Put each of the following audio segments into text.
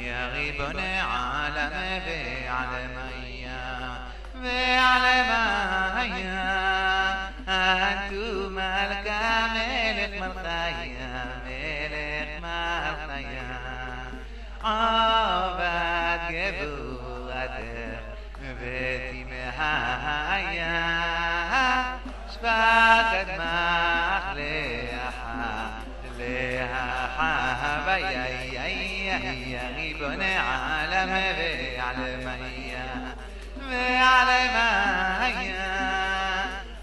يا غيبن عالم بعلميا بعلميا أنتم الكامل ملقيا ملك ملقيا عبد قبوتك بيتي مهايا. شفاقت مخليها لها حبيا يا يبنى عالم بيعلمي بيعلمي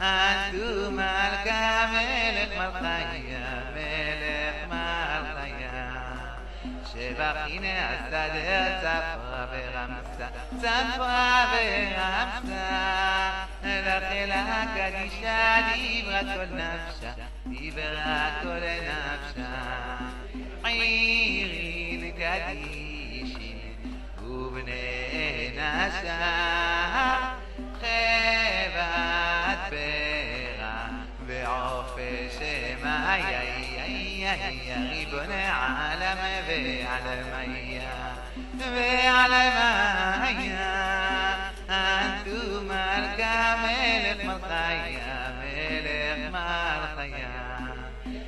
أنتم الكامل الملقية ملك ملقية شبقين السادة سفر بغمسة سفر بغمسة داخلك دي شادي بغت كل نفسه دي بغت كل نفسه. عيري خديش وبني ناسا خيبات بغا بعفش ما يغيبون عالم بعلمية بعلمية أنتم ملكة ملك ملقية ملك ملقية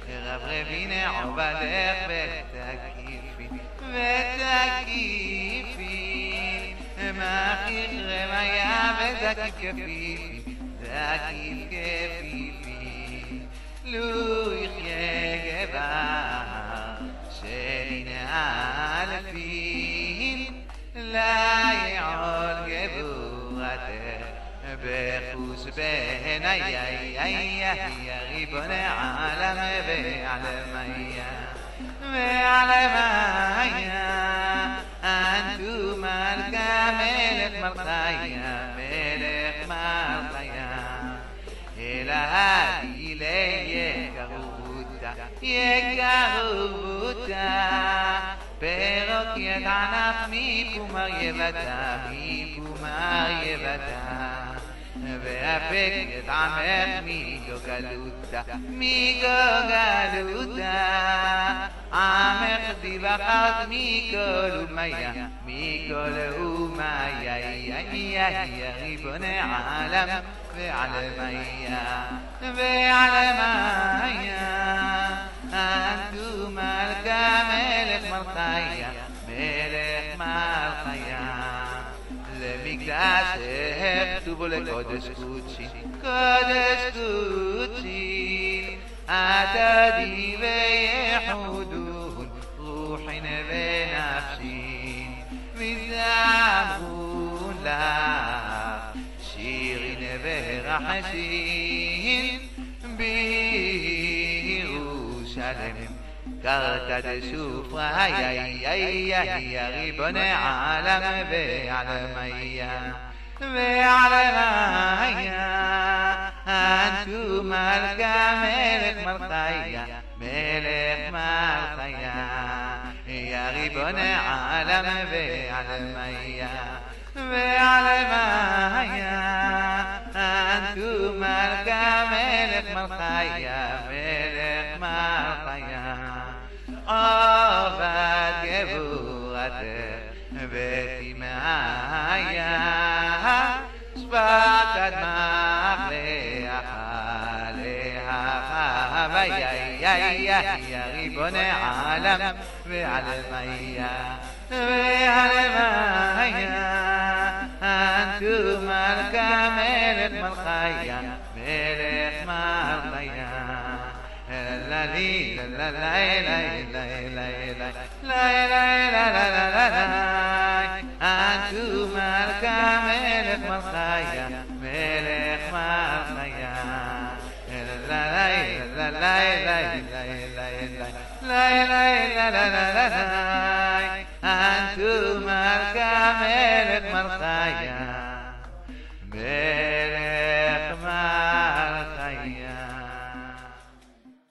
غبغبين عبادك بالتكييف متكي في ما خير ما يا متكي كفي ذاكي كفي لو يخي جبا شرينا على فيل لا يعول جبوته بخوز بهنا يا يا يا غيبنا عالم بعلم يا Tanah mi pumar yevata, mi pumar yevata. Veapegdame migo galuta, migo galuta. Amer divachat migo lumaya, migo lumaya, ya ya ya ribone alam, ve'alemaya, ve'alemaya. دسته تو بله کادش کوچین کادش کوچین عددی به حدود روحین به نفسین میزمون لب شیرین به رحشین بیروشلم قد شوف هيا يا هيا غبنا عالم بعلمية بعلمية هيا أنتم ملك مرقية ملك مرقية يا غبنا عالم بعلمية بعلمية أنتم أنتو مرقية ملك مرقية אווגדבו אד בתימאה סבט מאלה לה חה מייי יאי יא גי בנה עולם ועלל מייה ביהר מהן כמעל כמלכאן ברחמאן מיי lai lai lai lai